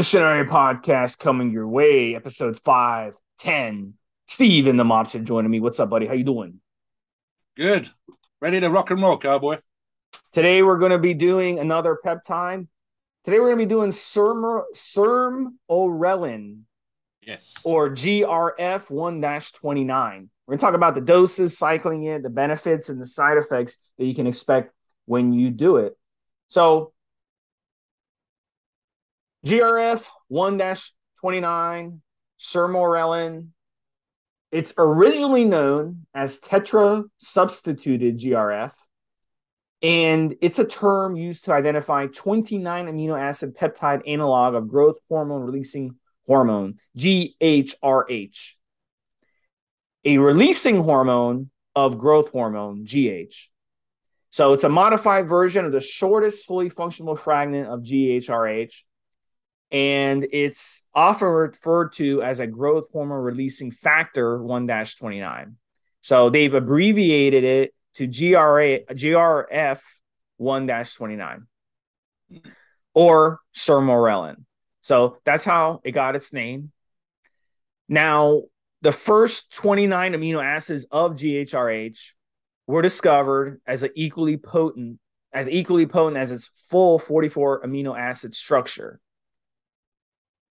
Revolutionary podcast coming your way, episode 510. Steve and the mobster joining me. What's up, buddy? How you doing? Good. Ready to rock and roll, cowboy. Today we're going to be doing another pep time. Today we're going to be doing Serm Sermorelin. Yes. Or GRF 1-29. We're going to talk about the doses, cycling it, the benefits, and the side effects that you can expect when you do it. So GRF 1 29, Sermorelin. It's originally known as tetra substituted GRF, and it's a term used to identify 29 amino acid peptide analog of growth hormone releasing hormone, GHRH, a releasing hormone of growth hormone, GH. So it's a modified version of the shortest fully functional fragment of GHRH and it's often referred to as a growth hormone releasing factor 1 29. So they've abbreviated it to GRA, GRF 1 29 or sermorelin. So that's how it got its name. Now, the first 29 amino acids of GHRH were discovered as equally potent as equally potent as its full 44 amino acid structure.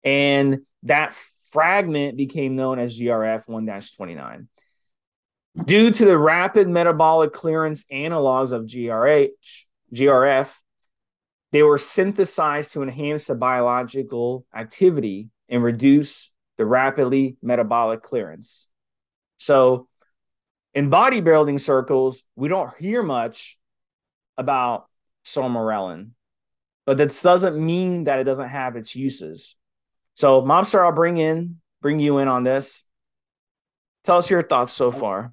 And that fragment became known as GRF 1 29. Due to the rapid metabolic clearance analogs of GRH, GRF, they were synthesized to enhance the biological activity and reduce the rapidly metabolic clearance. So, in bodybuilding circles, we don't hear much about sermorelin, but that doesn't mean that it doesn't have its uses. So, Mobster, I'll bring in, bring you in on this. Tell us your thoughts so far.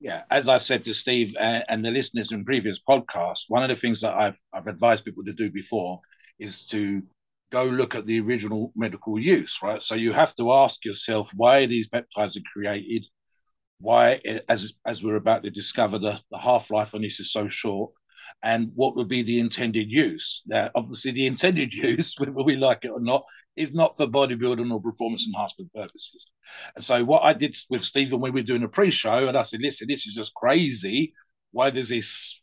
Yeah, as I've said to Steve and, the listeners in previous podcasts, one of the things that I've, I've advised people to do before is to go look at the original medical use, right? So you have to ask yourself why these peptides are created, why, as as we're about to discover, the, the half life on this is so short, and what would be the intended use. Now, obviously, the intended use, whether we like it or not, is not for bodybuilding or performance enhancement purposes. And so, what I did with Stephen when we were doing a pre-show, and I said, "Listen, this is just crazy. Why does this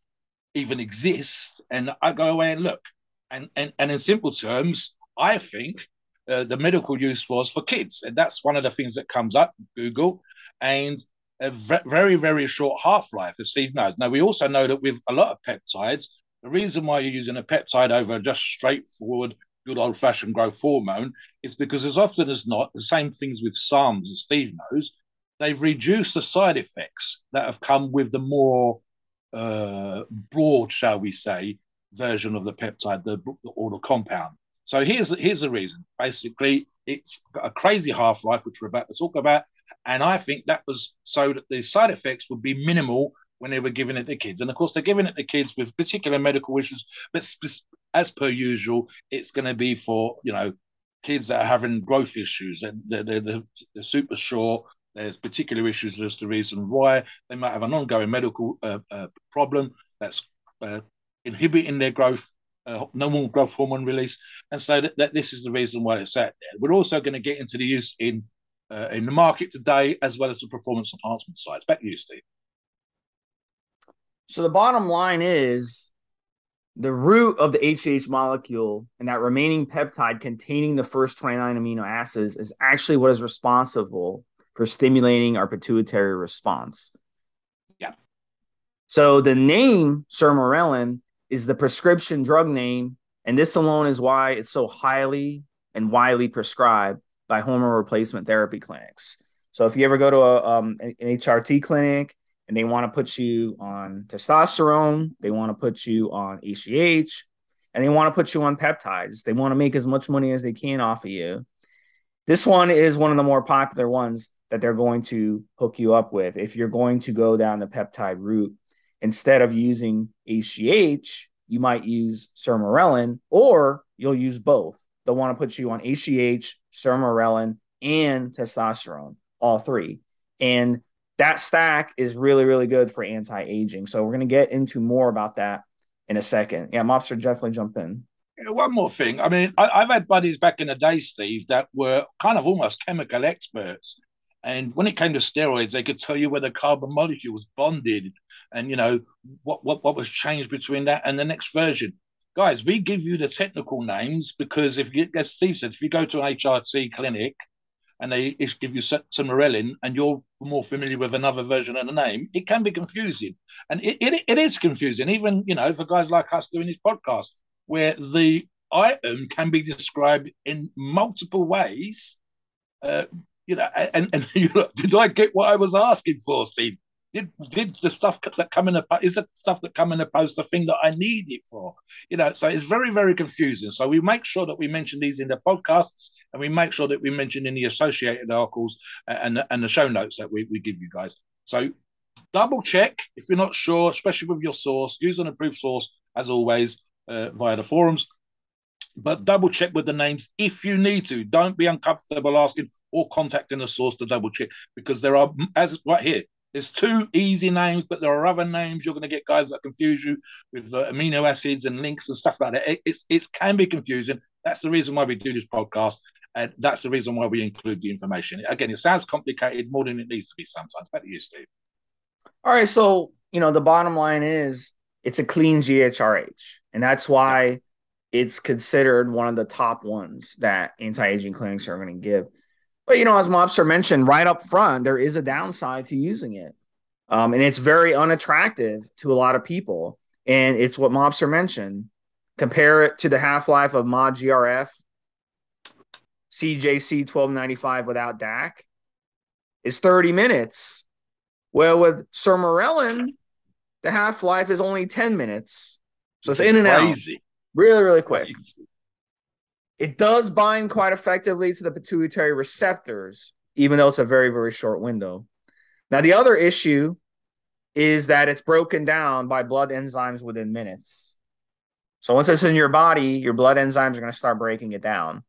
even exist?" And I go away and look, and and and in simple terms, I think uh, the medical use was for kids, and that's one of the things that comes up Google, and a very, very short half life, as Steve knows. Now, we also know that with a lot of peptides, the reason why you're using a peptide over just straightforward, good old fashioned growth hormone is because, as often as not, the same things with SARMs, as Steve knows, they've reduced the side effects that have come with the more uh, broad, shall we say, version of the peptide the, or the compound. So here's here's the reason. Basically, it's got a crazy half life, which we're about to talk about, and I think that was so that the side effects would be minimal when they were giving it to kids. And of course, they're giving it to kids with particular medical issues, but as per usual, it's going to be for, you know, kids that are having growth issues and they're, they're, they're, they're super short. There's particular issues as the reason why they might have an ongoing medical uh, uh, problem that's uh, inhibiting their growth, uh, normal growth hormone release. And so that, that this is the reason why it's out there. We're also going to get into the use in uh, in the market today, as well as the performance enhancement side. Back to you, Steve. So the bottom line is the root of the HGH molecule and that remaining peptide containing the first 29 amino acids is actually what is responsible for stimulating our pituitary response. Yeah. So the name sermorelin is the prescription drug name, and this alone is why it's so highly and widely prescribed by hormone replacement therapy clinics. So if you ever go to a, um, an HRT clinic and they want to put you on testosterone, they want to put you on HGH, and they want to put you on peptides. They want to make as much money as they can off of you. This one is one of the more popular ones that they're going to hook you up with if you're going to go down the peptide route. Instead of using HGH, you might use sermorelin or you'll use both. They'll want to put you on HGH sermorelin, and testosterone, all three. And that stack is really, really good for anti aging. So we're going to get into more about that in a second. Yeah, Mobster, definitely jump in. one more thing. I mean, I, have had buddies back in the day, Steve, that were kind of almost chemical experts. And when it came to steroids, they could tell you where the carbon molecule was bonded and, you know, what, what, what was changed between that and the next version. Guys, we give you the technical names because if you, as Steve said, if you go to an HRT clinic and they give you Sermorelin and you're more familiar with another version of the name, it can be confusing. And it, it, it is confusing, even, you know, for guys like us doing this podcast where the item can be described in multiple ways. Uh, you know, and, and you know, did I get what I was asking for, Steve? Did did the stuff that come in the is the stuff that come in the post the thing that I need it for? You know, so it's very very confusing. So we make sure that we mention these in the podcast, and we make sure that we mention in the associated articles and and the show notes that we, we give you guys. So double check if you're not sure, especially with your source. Use an approved source as always uh, via the forums. But double check with the names if you need to. Don't be uncomfortable asking or contacting the source to double check because there are, as right here, there's two easy names, but there are other names. You're going to get guys that confuse you with uh, amino acids and links and stuff like that. It, it's it can be confusing. That's the reason why we do this podcast, and that's the reason why we include the information. Again, it sounds complicated more than it needs to be sometimes. Back to you, Steve. All right, so you know the bottom line is it's a clean GHRH. And that's why it's considered one of the top ones that anti-aging clinics are going to give. But you know, as Mobster mentioned, right up front, there is a downside to using it. Um, and it's very unattractive to a lot of people. And it's what Mobster mentioned. Compare it to the half-life of Mod GRF, CJC 1295 without DAC is 30 minutes. Well, with Sermorelin, the half life is only 10 minutes. So it's in and crazy. out. Really, really quick. Crazy. It does bind quite effectively to the pituitary receptors, even though it's a very, very short window. Now, the other issue is that it's broken down by blood enzymes within minutes. So once it's in your body, your blood enzymes are going to start breaking it down.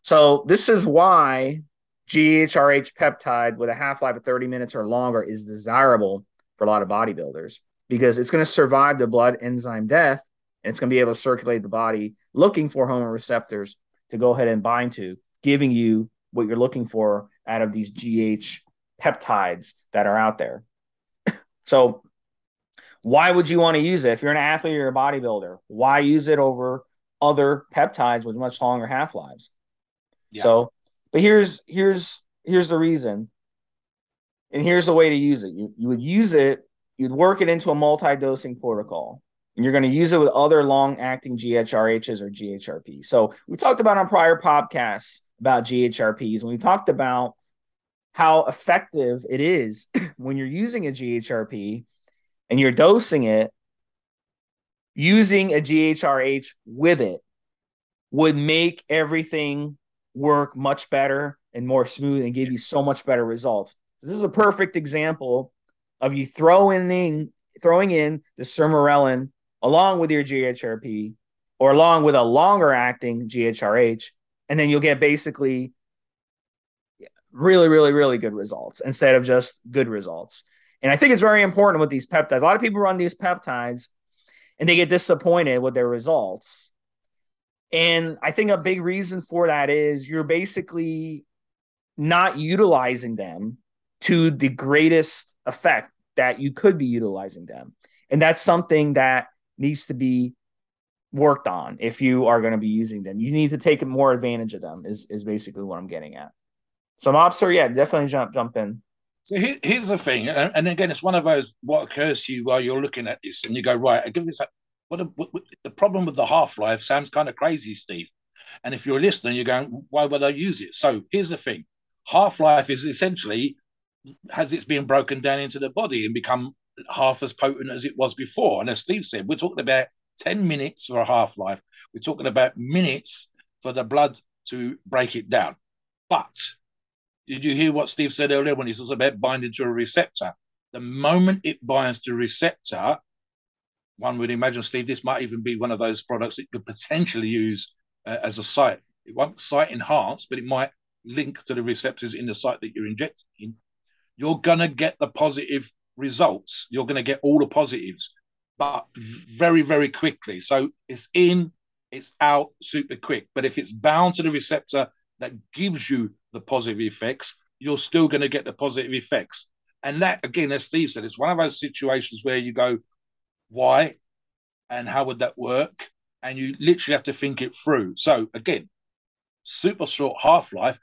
So this is why GHRH peptide with a half life of 30 minutes or longer is desirable for a lot of bodybuilders because it's going to survive the blood enzyme death and it's going to be able to circulate the body looking for hormone receptors to go ahead and bind to, giving you what you're looking for out of these GH peptides that are out there. so, why would you want to use it if you're an athlete or a bodybuilder? Why use it over other peptides with much longer half lives? Yeah. So, but here's here's here's the reason and here's the way to use it. You, you would use it, you'd work it into a multi-dosing protocol. And you're going to use it with other long-acting GHRHs or GHRP. So we talked about on prior podcasts about GHRPs, and we talked about how effective it is when you're using a GHRP and you're dosing it, using a GHRH with it would make everything work much better and more smooth and give you so much better results. This is a perfect example of you throwing in throwing in the sermorelin along with your GHRP or along with a longer acting GHRH, and then you'll get basically really, really, really good results instead of just good results. And I think it's very important with these peptides. A lot of people run these peptides and they get disappointed with their results. And I think a big reason for that is you're basically not utilizing them to the greatest effect that you could be utilizing them. And that's something that needs to be worked on if you are going to be using them. You need to take more advantage of them is, is basically what I'm getting at. So Mobster, yeah, definitely jump jump in. So here, here's the thing, and again, it's one of those what occurs to you while you're looking at this, and you go, right, I give this. A, what, a, what, what the problem with the half life sounds kind of crazy, Steve. And if you're a listener, you're going, why would I use it? So here's the thing: half life is essentially has it's been broken down into the body and become half as potent as it was before. And as Steve said, we're talking about 10 minutes for a half life. We're talking about minutes for the blood to break it down. But did you hear what Steve said earlier when he talks about binding to a receptor? The moment it binds to a receptor, one would imagine, Steve, this might even be one of those products that you could potentially use uh, as a site. It won't site enhance, but it might link to the receptors in the site that you're injecting in you're going to get the positive results. You're going to get all the positives, but very, very quickly. So it's in it's out super quick. But if it's bound to the receptor that gives you the positive effects, you're still going to get the positive effects. And that, again, as Steve said, it's one of those situations where you go, why and how would that work? And you literally have to think it through. So, again, super short half life,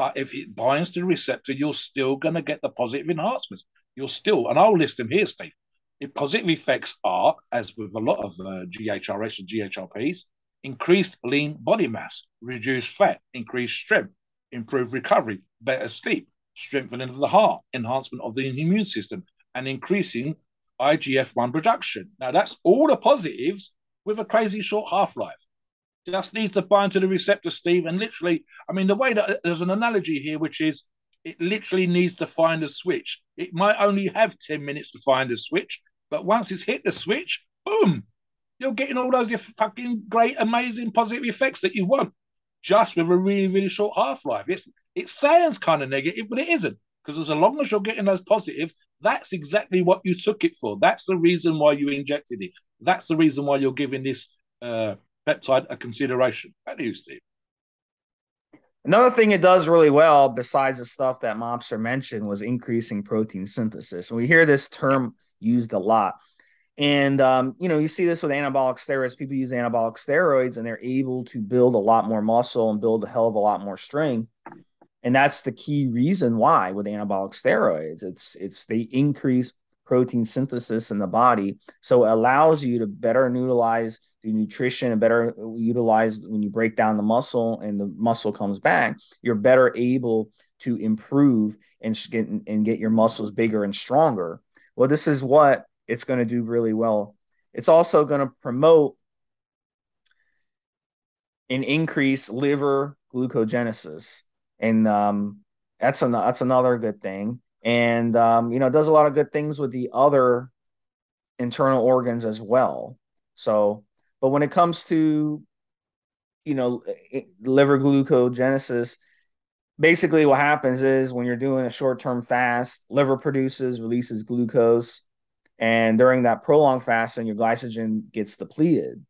but if it binds to the receptor, you're still going to get the positive enhancements. You're still, and I'll list them here, Steve. The positive effects are, as with a lot of uh, GHRS and GHRPs, increased lean body mass, reduced fat, increased strength, improved recovery, better sleep, strengthening of the heart, enhancement of the immune system, and increasing IGF 1 production. Now, that's all the positives with a crazy short half life. Just needs to bind to the receptor, Steve. And literally, I mean, the way that there's an analogy here, which is it literally needs to find a switch. It might only have 10 minutes to find a switch, but once it's hit the switch, boom, you're getting all those fucking great, amazing positive effects that you want just with a really, really short half life. It's it sounds kind of negative, but it isn't. Because as long as you're getting those positives, that's exactly what you took it for. That's the reason why you injected it. That's the reason why you're giving this uh, peptide a consideration. To you, Steve. Another thing it does really well, besides the stuff that Mobster mentioned, was increasing protein synthesis. And we hear this term used a lot. And um, you know, you see this with anabolic steroids. People use anabolic steroids and they're able to build a lot more muscle and build a hell of a lot more strength. And that's the key reason why with anabolic steroids, it's it's they increase protein synthesis in the body. So it allows you to better utilize the nutrition and better utilize when you break down the muscle and the muscle comes back, you're better able to improve and get and get your muscles bigger and stronger. Well, this is what it's going to do really well. It's also going to promote and increase liver glucogenesis, and um, that's an, that's another good thing. And um, you know, it does a lot of good things with the other internal organs as well. So, but when it comes to you know liver glucogenesis, basically what happens is when you're doing a short-term fast, liver produces releases glucose and during that prolonged fasting, your glycogen gets depleted.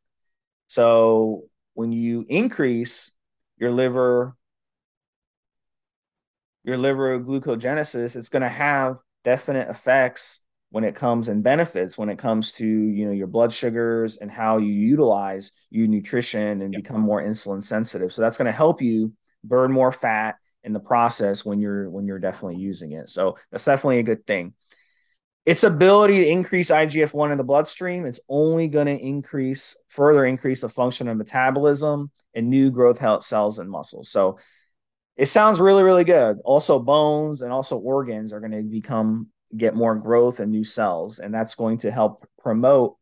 So when you increase your liver, your liver glucogenesis, it's going to have definite effects when it comes and benefits when it comes to you know your blood sugars and how you utilize your nutrition and yep. become more insulin sensitive so that's going to help you burn more fat in the process when you're when you're definitely using it so that's definitely a good thing its ability to increase IGF-1 in the bloodstream, it's only going to increase further increase the function of metabolism and new growth health cells and muscles. So it sounds really, really good. Also, bones and also organs are going to become get more growth and new cells, and that's going to help promote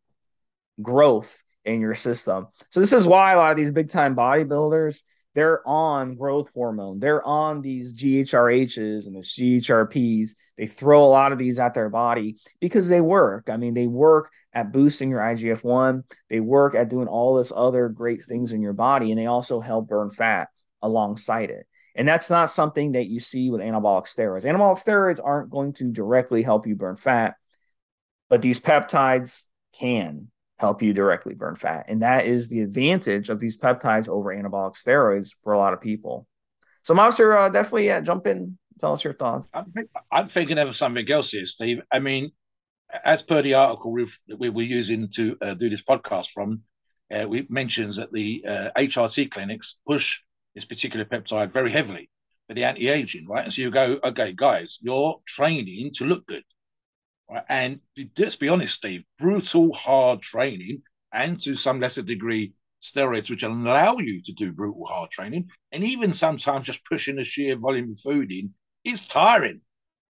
growth in your system. So this is why a lot of these big time bodybuilders they're on growth hormone. They're on these GHRHs and the GHRPs. They throw a lot of these at their body because they work. I mean, they work at boosting your IGF 1, they work at doing all this other great things in your body, and they also help burn fat alongside it. And that's not something that you see with anabolic steroids. Anabolic steroids aren't going to directly help you burn fat, but these peptides can help you directly burn fat. And that is the advantage of these peptides over anabolic steroids for a lot of people. So, Mobster, uh, definitely yeah, jump in. Tell us your thoughts. I'm, I'm, thinking of something else here, Steve. I mean, as per the article we were using to uh, do this podcast from, uh, we mentions that the uh, HRT clinics push this particular peptide very heavily for the anti-aging, right? And so you go, okay, guys, you're training to look good. Right? And let's be honest, Steve, brutal, hard training, and to some lesser degree, steroids, which allow you to do brutal, hard training, and even sometimes just pushing a sheer volume of food in, is tiring.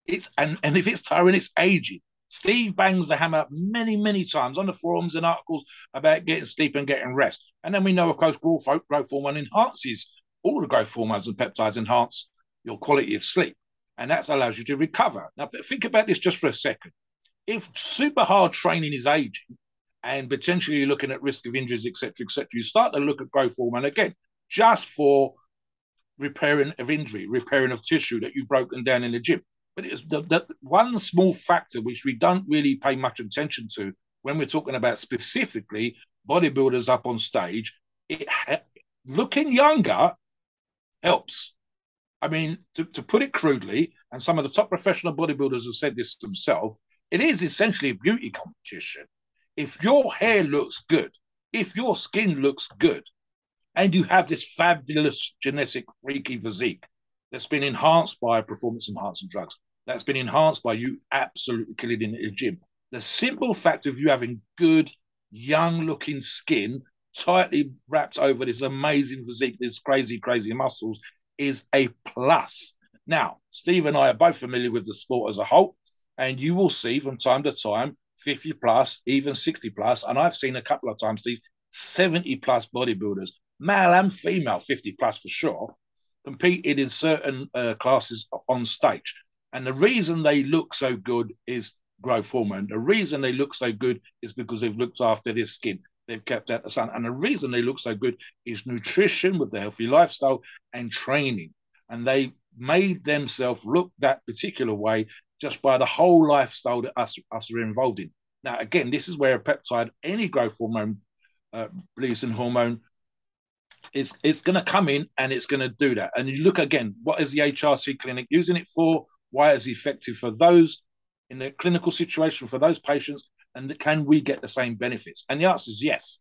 It's and, and if it's tiring, it's aging. Steve bangs the hammer many, many times on the forums and articles about getting sleep and getting rest. And then we know, of course, growth, growth hormone enhances all the growth hormones and peptides enhance your quality of sleep. And that allows you to recover. Now, think about this just for a second if super hard training is aging and potentially you're looking at risk of injuries, etc., etc., you start to look at growth hormone again, just for repairing of injury, repairing of tissue that you've broken down in the gym. But it's the, the one small factor which we don't really pay much attention to when we're talking about specifically bodybuilders up on stage it looking younger helps. I mean, to, to put it crudely, and some of the top professional bodybuilders have said this themselves, it is essentially a beauty competition. If your hair looks good, if your skin looks good, and you have this fabulous genetic freaky physique that's been enhanced by performance enhancing drugs, that's been enhanced by you absolutely killing it in the gym. The simple fact of you having good, young looking skin tightly wrapped over this amazing physique, these crazy, crazy muscles, is a plus. Now, Steve and I are both familiar with the sport as a whole, and you will see from time to time 50 plus, even 60 plus, and I've seen a couple of times these 70 plus bodybuilders, male and female, 50 plus for sure, competed in certain uh, classes on stage. And the reason they look so good is growth hormone. The reason they look so good is because they've looked after their skin. They've kept out the sun. And the reason they look so good is nutrition with the healthy lifestyle and training. And they made themselves look that particular way just by the whole lifestyle that us, us are involved in. Now, again, this is where a peptide, any growth hormone, uh, releasing hormone, it's it's going to come in and it's going to do that. And you look again, what is the HRT clinic using it for? Why is it effective for those in the clinical situation for those patients? And can we get the same benefits? And the answer is yes.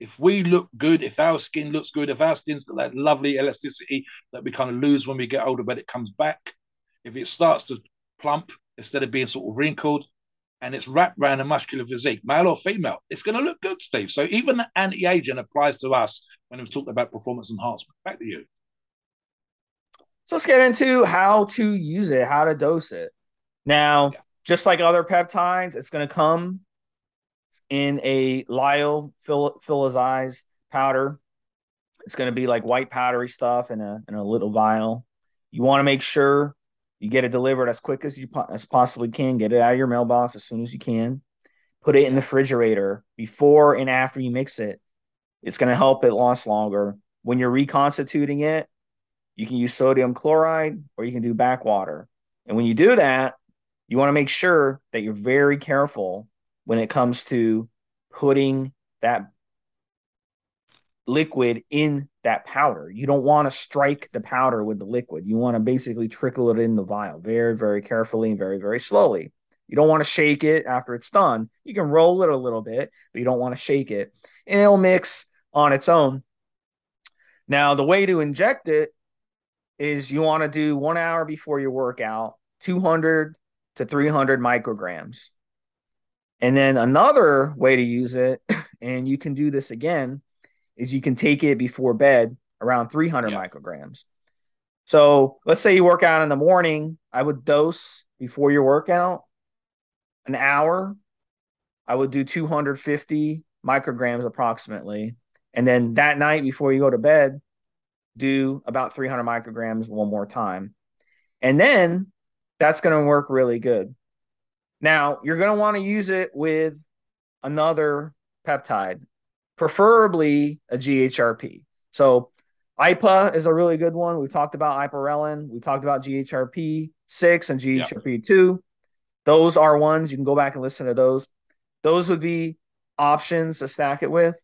If we look good, if our skin looks good, if our skin's got that lovely elasticity that we kind of lose when we get older, but it comes back, if it starts to plump instead of being sort of wrinkled, and it's wrapped around a muscular physique, male or female, it's going to look good, Steve. So even anti-aging applies to us when we're talking about performance enhancement. Back to you. So let's get into how to use it, how to dose it. Now, yeah. just like other peptides, it's going to come in a lyophilized powder. It's going to be like white powdery stuff in a in a little vial. You want to make sure you get it delivered as quick as you as possibly can. Get it out of your mailbox as soon as you can. Put it in the refrigerator before and after you mix it. It's going to help it last longer. When you're reconstituting it, you can use sodium chloride or you can do bac water. And when you do that, you want to make sure that you're very careful when it comes to putting that liquid in that powder. You don't want to strike the powder with the liquid. You want to basically trickle it in the vial very, very carefully and very, very slowly. You don't want to shake it after it's done. You can roll it a little bit, but you don't want to shake it. And it'll mix on its own. Now, the way to inject it is you want to do one hour before your workout, 200 to 300 micrograms. And then another way to use it, and you can do this again, is you can take it before bed around 300 yeah. micrograms. So let's say you work out in the morning. I would dose before your workout an hour. I would do 250 micrograms approximately. And then that night before you go to bed, do about 300 micrograms one more time. And then that's going to work really good. Now, you're going to want to use it with another peptide, preferably a GHRP. So, IPA is a really good one. We've talked about ipamorelin. We talked about GHRP 6 and GHRP 2. Those are ones you can go back and listen to those. Those would be options to stack it with.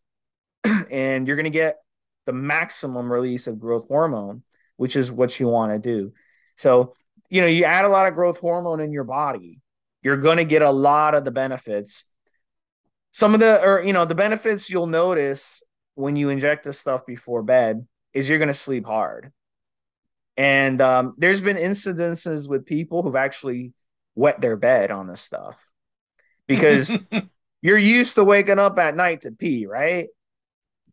and you're going to get the maximum release of growth hormone, which is what you want to do. So, you know, you add a lot of growth hormone in your body, you're going to get a lot of the benefits. Some of the, or, you know, the benefits you'll notice when you inject this stuff before bed is you're going to sleep hard. And um, there's been incidences with people who've actually wet their bed on this stuff because you're used to waking up at night to pee, right?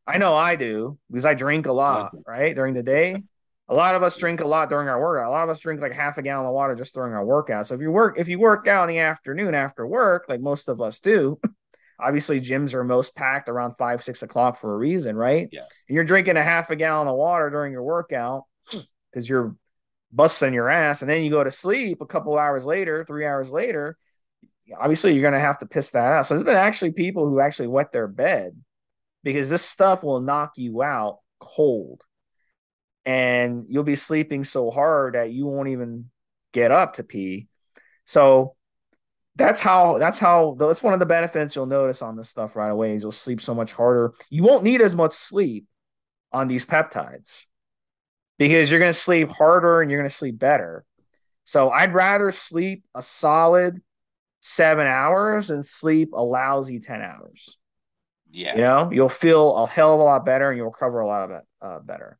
I know I do because I drink a lot, right? During the day. A lot of us drink a lot during our workout. A lot of us drink like half a gallon of water just during our workout. So if you work if you work out in the afternoon after work, like most of us do, obviously gyms are most packed around five, six o'clock for a reason, right? Yeah. And you're drinking a half a gallon of water during your workout because you're busting your ass, and then you go to sleep a couple hours later, three hours later. Obviously, you're gonna have to piss that out. So there's been actually people who actually wet their bed because this stuff will knock you out cold and you'll be sleeping so hard that you won't even get up to pee. So that's how that's how that's one of the benefits you'll notice on this stuff right away is you'll sleep so much harder. You won't need as much sleep on these peptides because you're going to sleep harder and you're going to sleep better. So I'd rather sleep a solid seven hours and sleep a lousy 10 hours. Yeah. You know, you'll feel a hell of a lot better and you'll recover a lot of it uh, better.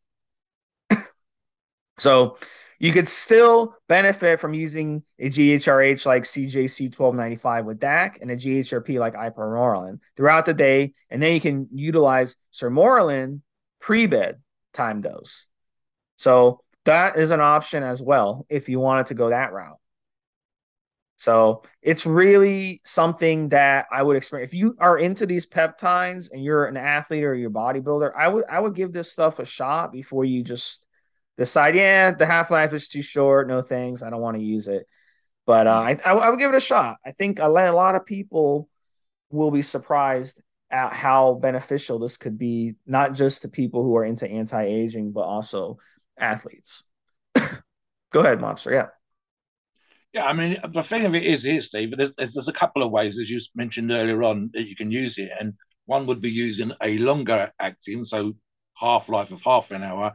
So you could still benefit from using a GHRH like CJC 1295 with DAC and a GHRP like ipamorelin throughout the day. And then you can utilize sermorelin pre-bed time dose. So that is an option as well if you wanted to go that route. So it's really something that I would experience. If you are into these peptides and you're an athlete or you're a bodybuilder, I would I would give this stuff a shot before you just decide, yeah, the half life is too short. No thanks. I don't want to use it. But uh, I, I would give it a shot. I think a lot of people will be surprised at how beneficial this could be, not just to people who are into anti aging, but also athletes. Go ahead, Mobster. Yeah. Yeah, I mean, the thing of it is, here, Steve, there's, there's a couple of ways, as you mentioned earlier on, that you can use it. And one would be using a longer acting, so half life of half an hour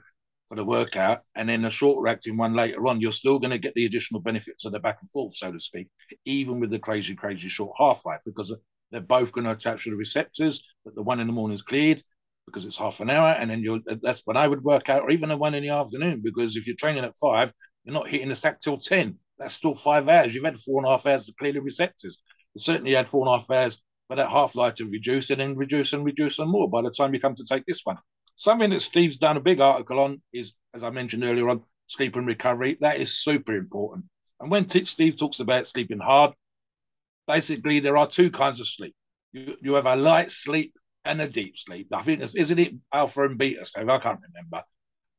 for the workout, and then a shorter acting one later on. You're still going to get the additional benefits of the back and forth, so to speak, even with the crazy, crazy short half life, because they're both going to attach to the receptors. But the one in the morning is cleared because it's half an hour, and then you're that's when I would work out, or even the one in the afternoon, because if you're training at five, you're not hitting the sack till ten that's still five hours. You've had four and a half hours to clear the receptors. You certainly had four and a half hours for that half life to reduce and then reduce and reduce and more by the time you come to take this one. Something that Steve's done a big article on is, as I mentioned earlier on, sleep and recovery. That is super important. And when t- Steve talks about sleeping hard, basically there are two kinds of sleep. You, you have a light sleep and a deep sleep. I think, isn't it alpha and beta, Steve? I can't remember.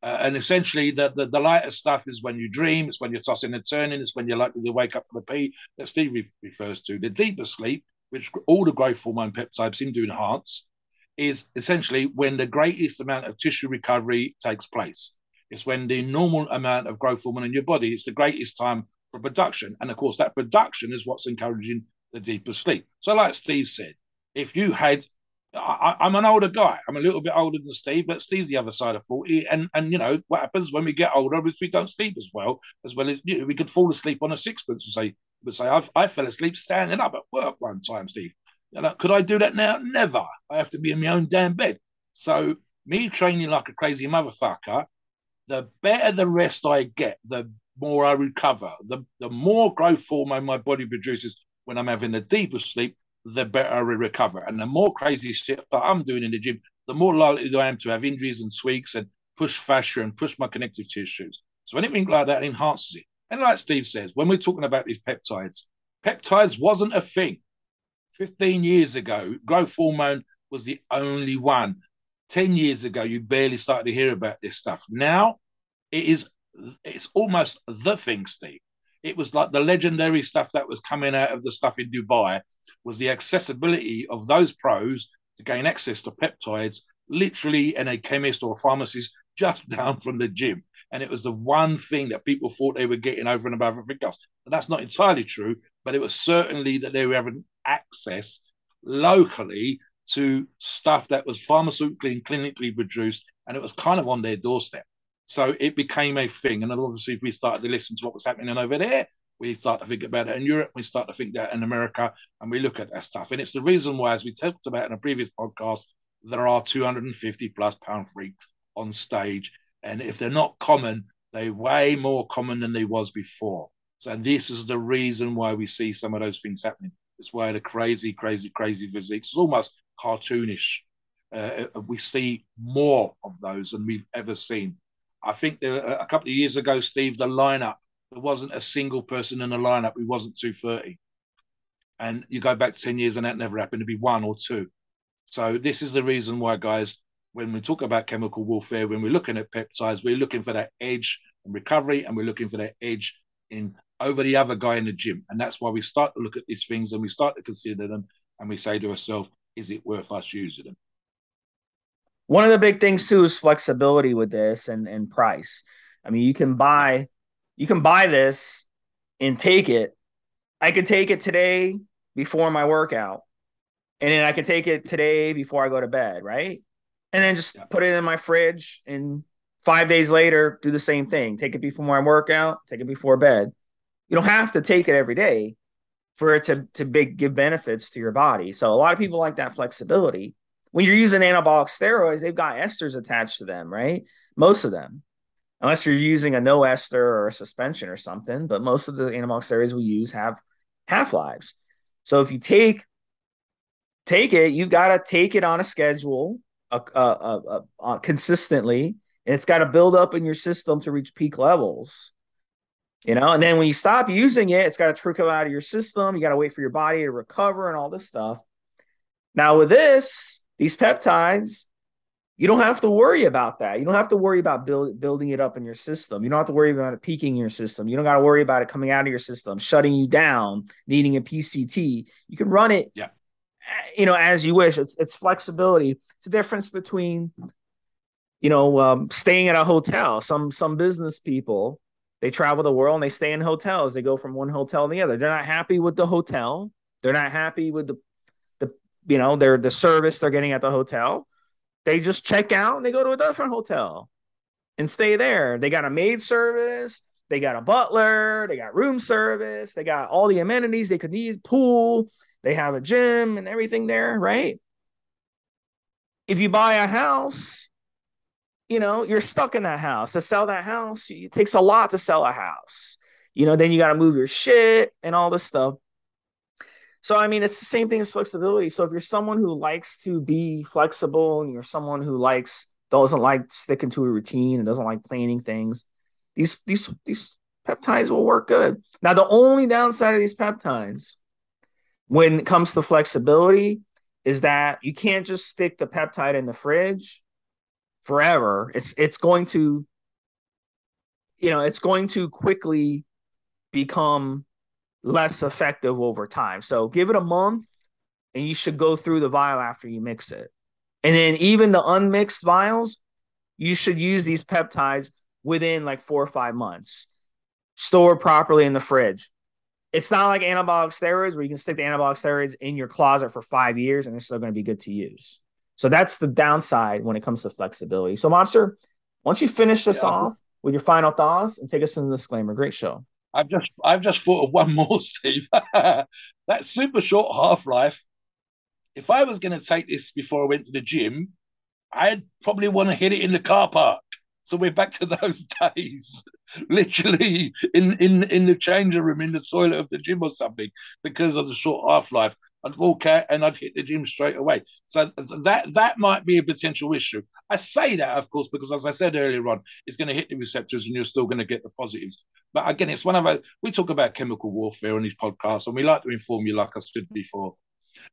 Uh, and essentially, the, the, the, lighter stuff is when you dream, it's when you're tossing and turning, it's when you're likely to wake up for the pee that Steve re- refers to. The deeper sleep, which all the growth hormone peptides seem to enhance, is essentially when the greatest amount of tissue recovery takes place. It's when the normal amount of growth hormone in your body is the greatest time for production. And of course, that production is what's encouraging the deeper sleep. So, like Steve said, if you had I, am an older guy. I'm a little bit older than Steve, but Steve's the other side of 40. And and you know what happens when we get older is we don't sleep as well as well as you know, we could fall asleep on a sixpence and say would say I've, I fell asleep standing up at work one time, Steve. You know, could I do that now? Never. I have to be in my own damn bed. So me training like a crazy motherfucker, the better the rest I get, the more I recover. The the more growth hormone my body produces when I'm having a deeper sleep, the better I recover. And the more crazy shit that I'm doing in the gym, the more likely I am to have injuries and tweaks and push fascia and push my connective tissues. So anything like that enhances it. And like Steve says, when we're talking about these peptides, peptides wasn't a thing. 15 years ago, growth hormone was the only one. 10 years ago, you barely started to hear about this stuff. Now it is it's almost the thing, Steve. It was like the legendary stuff that was coming out of the stuff in Dubai was the accessibility of those pros to gain access to peptides literally in a chemist or a pharmacist just down from the gym. And it was the one thing that people thought they were getting over and above everything else. And that's not entirely true, but it was certainly that they were having access locally to stuff that was pharmaceutically and clinically produced, and it was kind of on their doorstep. So it became a thing. And obviously, if we started to listen to what was happening over there, we start to think about it in Europe, we start to think that in America, and we look at that stuff. And it's the reason why, as we talked about in a previous podcast, there are 250 plus pound freaks on stage. And if they're not common, they're way more common than they was before. So this is the reason why we see some of those things happening. It's why the crazy, crazy, crazy physiques is almost cartoonish. Uh, we see more of those than we've ever seen. I think there, a couple of years ago, Steve, the lineup there wasn't a single person in the lineup who wasn't 230. And you go back 10 years and that never happened to be one or two. So this is the reason why, guys, when we talk about chemical warfare, when we're looking at peptides, we're looking for that edge in recovery and we're looking for that edge in over the other guy in the gym. And that's why we start to look at these things and we start to consider them and we say to ourselves, is it worth us using them? One of the big things too is flexibility with this and, and price. I mean, you can buy you can buy this and take it. I could take it today before my workout. And then I could take it today before I go to bed, right? and then just yeah. put it in my fridge and five days later do the same thing. Take it before my workout, take it before bed. You don't have to take it every day for it to, to big give benefits to your body. So a lot of people like that flexibility. When you're using anabolic steroids, they've got esters attached to them, right? Most of them. Unless you're using a no ester or a suspension or something, but most of the anabolic steroids we use have half-lives. So if you take take it, you've got to take it on a schedule, uh, uh, uh, consistently, and it's got to build up in your system to reach peak levels. You know, and then when you stop using it, it's got to trickle out of your system. You got to wait for your body to recover and all this stuff. Now, with this, these peptides, you don't have to worry about that. You don't have to worry about build, building it up in your system. You don't have to worry about it peaking your system. You don't got to worry about it coming out of your system, shutting you down, needing a PCT. You can run it, yeah. you know, as you wish. It's, it's flexibility. It's the difference between, you know, um, staying at a hotel. Some some business people they travel the world and they stay in hotels. They go from one hotel to the other. They're not happy with the hotel. They're not happy with the the you know their the service they're getting at the hotel. They just check out and they go to a different hotel and stay there. They got a maid service. They got a butler. They got room service. They got all the amenities they could need. Pool. They have a gym and everything there, right? If you buy a house, you know, you're stuck in that house. To sell that house, it takes a lot to sell a house. You know, then you got to move your shit and all this stuff. So, I mean, it's the same thing as flexibility. So, if you're someone who likes to be flexible and you're someone who likes, doesn't like sticking to a routine and doesn't like planning things, these, these, these peptides will work good. Now, the only downside of these peptides when it comes to flexibility is that you can't just stick the peptide in the fridge forever, it's it's going to you know, it's going to quickly become less effective over time. So give it a month and you should go through the vial after you mix it. And then even the unmixed vials, you should use these peptides within like 4 or 5 months. Store properly in the fridge. It's not like anabolic steroids where you can stick the anabolic steroids in your closet for 5 years and they're still going to be good to use. So that's the downside when it comes to flexibility. So, Mobster, once you finish this yeah. off with your final thoughts and take us in the disclaimer? Great show. I've just I've just thought of one more, Steve. that super short half life. If I was going to take this before I went to the gym, I'd probably want to hit it in the car park. So we're back to those days, literally in in in the changing room, in the toilet of the gym or something, because of the short half life. I'd walk out and I'd hit the gym straight away. So that that might be a potential issue. I say that, of course, because as I said earlier on, it's going to hit the receptors and you're still going to get the positives. But again, it's one of our, we talk about chemical warfare on these podcasts, and we like to inform you, like I said before.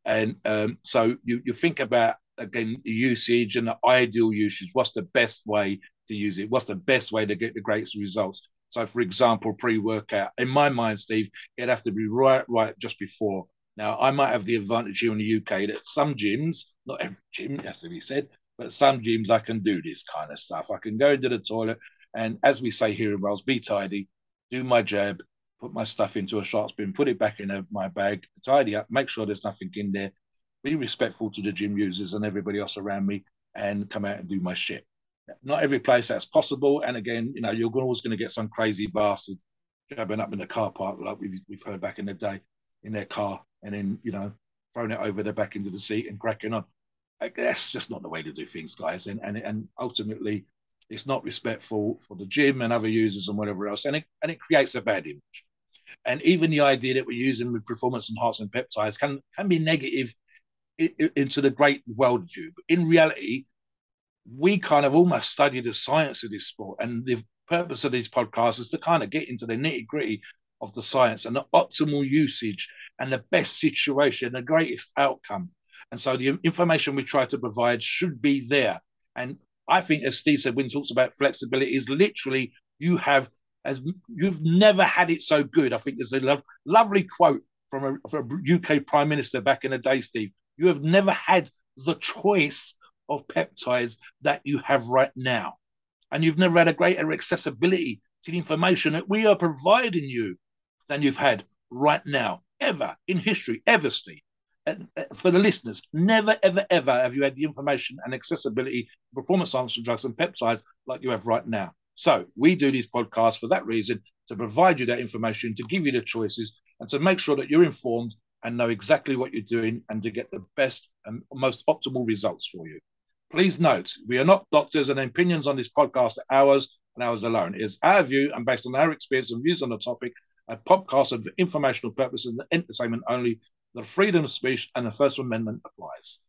And um, so you you think about again the usage and the ideal usage. What's the best way to use it? What's the best way to get the greatest results? So, for example, pre-workout. In my mind, Steve, it'd have to be right, right just before now, I might have the advantage here in the UK that some gyms, not every gym, has to be said, but some gyms I can do this kind of stuff. I can go into the toilet and, as we say here in Wales, be tidy, do my jab, put my stuff into a shot bin, put it back in a, my bag, tidy up, make sure there's nothing in there, be respectful to the gym users and everybody else around me, and come out and do my shit. Not every place that's possible, and again, you know, you're always going to get some crazy bastard jabbing up in the car park like we've, we've heard back in the day in their car and then you know throwing it over their back into the seat and cracking on. That's just not the way to do things, guys. And and and ultimately, it's not respectful for the gym and other users and whatever else, and it and it creates a bad image. And even the idea that we're using with performance enhancing peptides can can be negative into the great world view. But in reality, we kind of almost study the science of this sport, and the purpose of these podcasts is to kind of get into the nitty gritty of the science and the optimal usage and the best situation, the greatest outcome. And so the information we try to provide should be there. And I think, as Steve said, when he talks about flexibility, is literally you have as you've never had it so good. I think there's a lo- lovely quote from a, from a UK Prime Minister back in the day, Steve. You have never had the choice of peptides that you have right now. And you've never had a greater accessibility to the information that we are providing you than you've had right now ever in history, ever, Steve. Uh, for the listeners, never, ever, ever have you had the information and accessibility performance enhancing drugs and peptides like you have right now. So we do these podcasts for that reason to provide you that information, to give you the choices, and to make sure that you're informed and know exactly what you're doing and to get the best and most optimal results for you. Please note, we are not doctors and opinions on this podcast are ours and ours alone. It is our view and based on our experience and views on the topic, a podcast of informational purposes and entertainment only. The freedom of speech and the First Amendment applies.